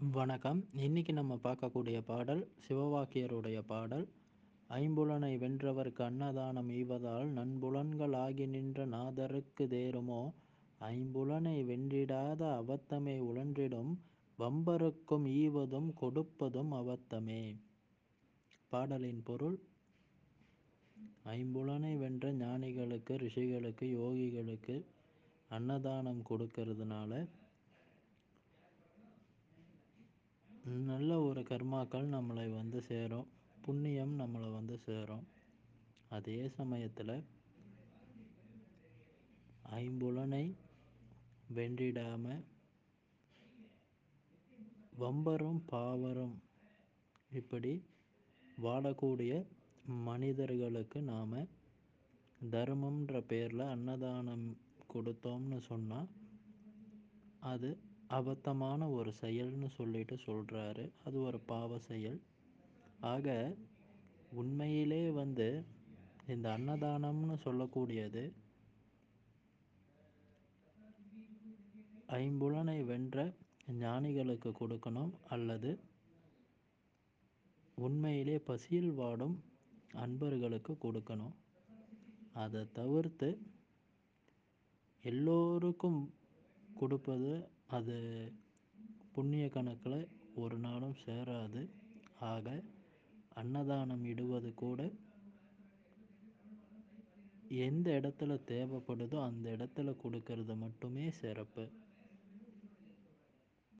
வணக்கம். இன்னைக்கு நம்ம பார்க்கக்கூடிய பாடல் சிவவாக்கியருடைய பாடல். ஐம்புலனை வென்றவர்க்கு அன்னதானம் ஈவதால் நண்புலன்கள் ஆகி நின்ற நாதருக்கு தேருமோ? ஐம்புலனை வென்றிடாத அவத்தமே உழன்றிடும். வம்பருக்கும் ஈவதும் கொடுப்பதும் அவத்தமே. பாடலின் பொருள் ஐம்புலனை வென்ற ஞானிகளுக்கு ரிஷிகளுக்கு யோகிகளுக்கு அன்னதானம் கொடுக்கறதுனால நல்ல ஒரு கர்மாக்கள் நம்மளை வந்து சேரும். புண்ணியம் நம்மளை வந்து சேரும். அதே சமயத்தில் ஐம்புலனை வென்றிடாம வம்பரும் பாவரும் இப்படி வாழக்கூடிய மனிதர்களுக்கு நாம் தர்மம்ன்ற பேரில் அன்னதானம் கொடுத்தோம்னு சொன்னால் அது அபத்தமான ஒரு செயல்னு சொல்லிட்டு சொல்கிறாரு அது ஒரு பாவ செயல். ஆக உண்மையிலே வந்து இந்த அன்னதானம்னு சொல்லக்கூடியது ஐம்புலனை வென்ற ஞானிகளுக்கு கொடுக்கணும் அல்லது உண்மையிலே பசியில் வாடும் அன்பர்களுக்கு கொடுக்கணும். அதை தவிர்த்து எல்லோருக்கும் கொடுப்பது அது புண்ணிய கணக்கில் ஒரு நாளும் சேராது. ஆக அன்னதானம் இடுவது கூட எந்த இடத்துல தேவைப்படுதோ அந்த இடத்துல கொடுக்கறது மட்டுமே சிறப்பு.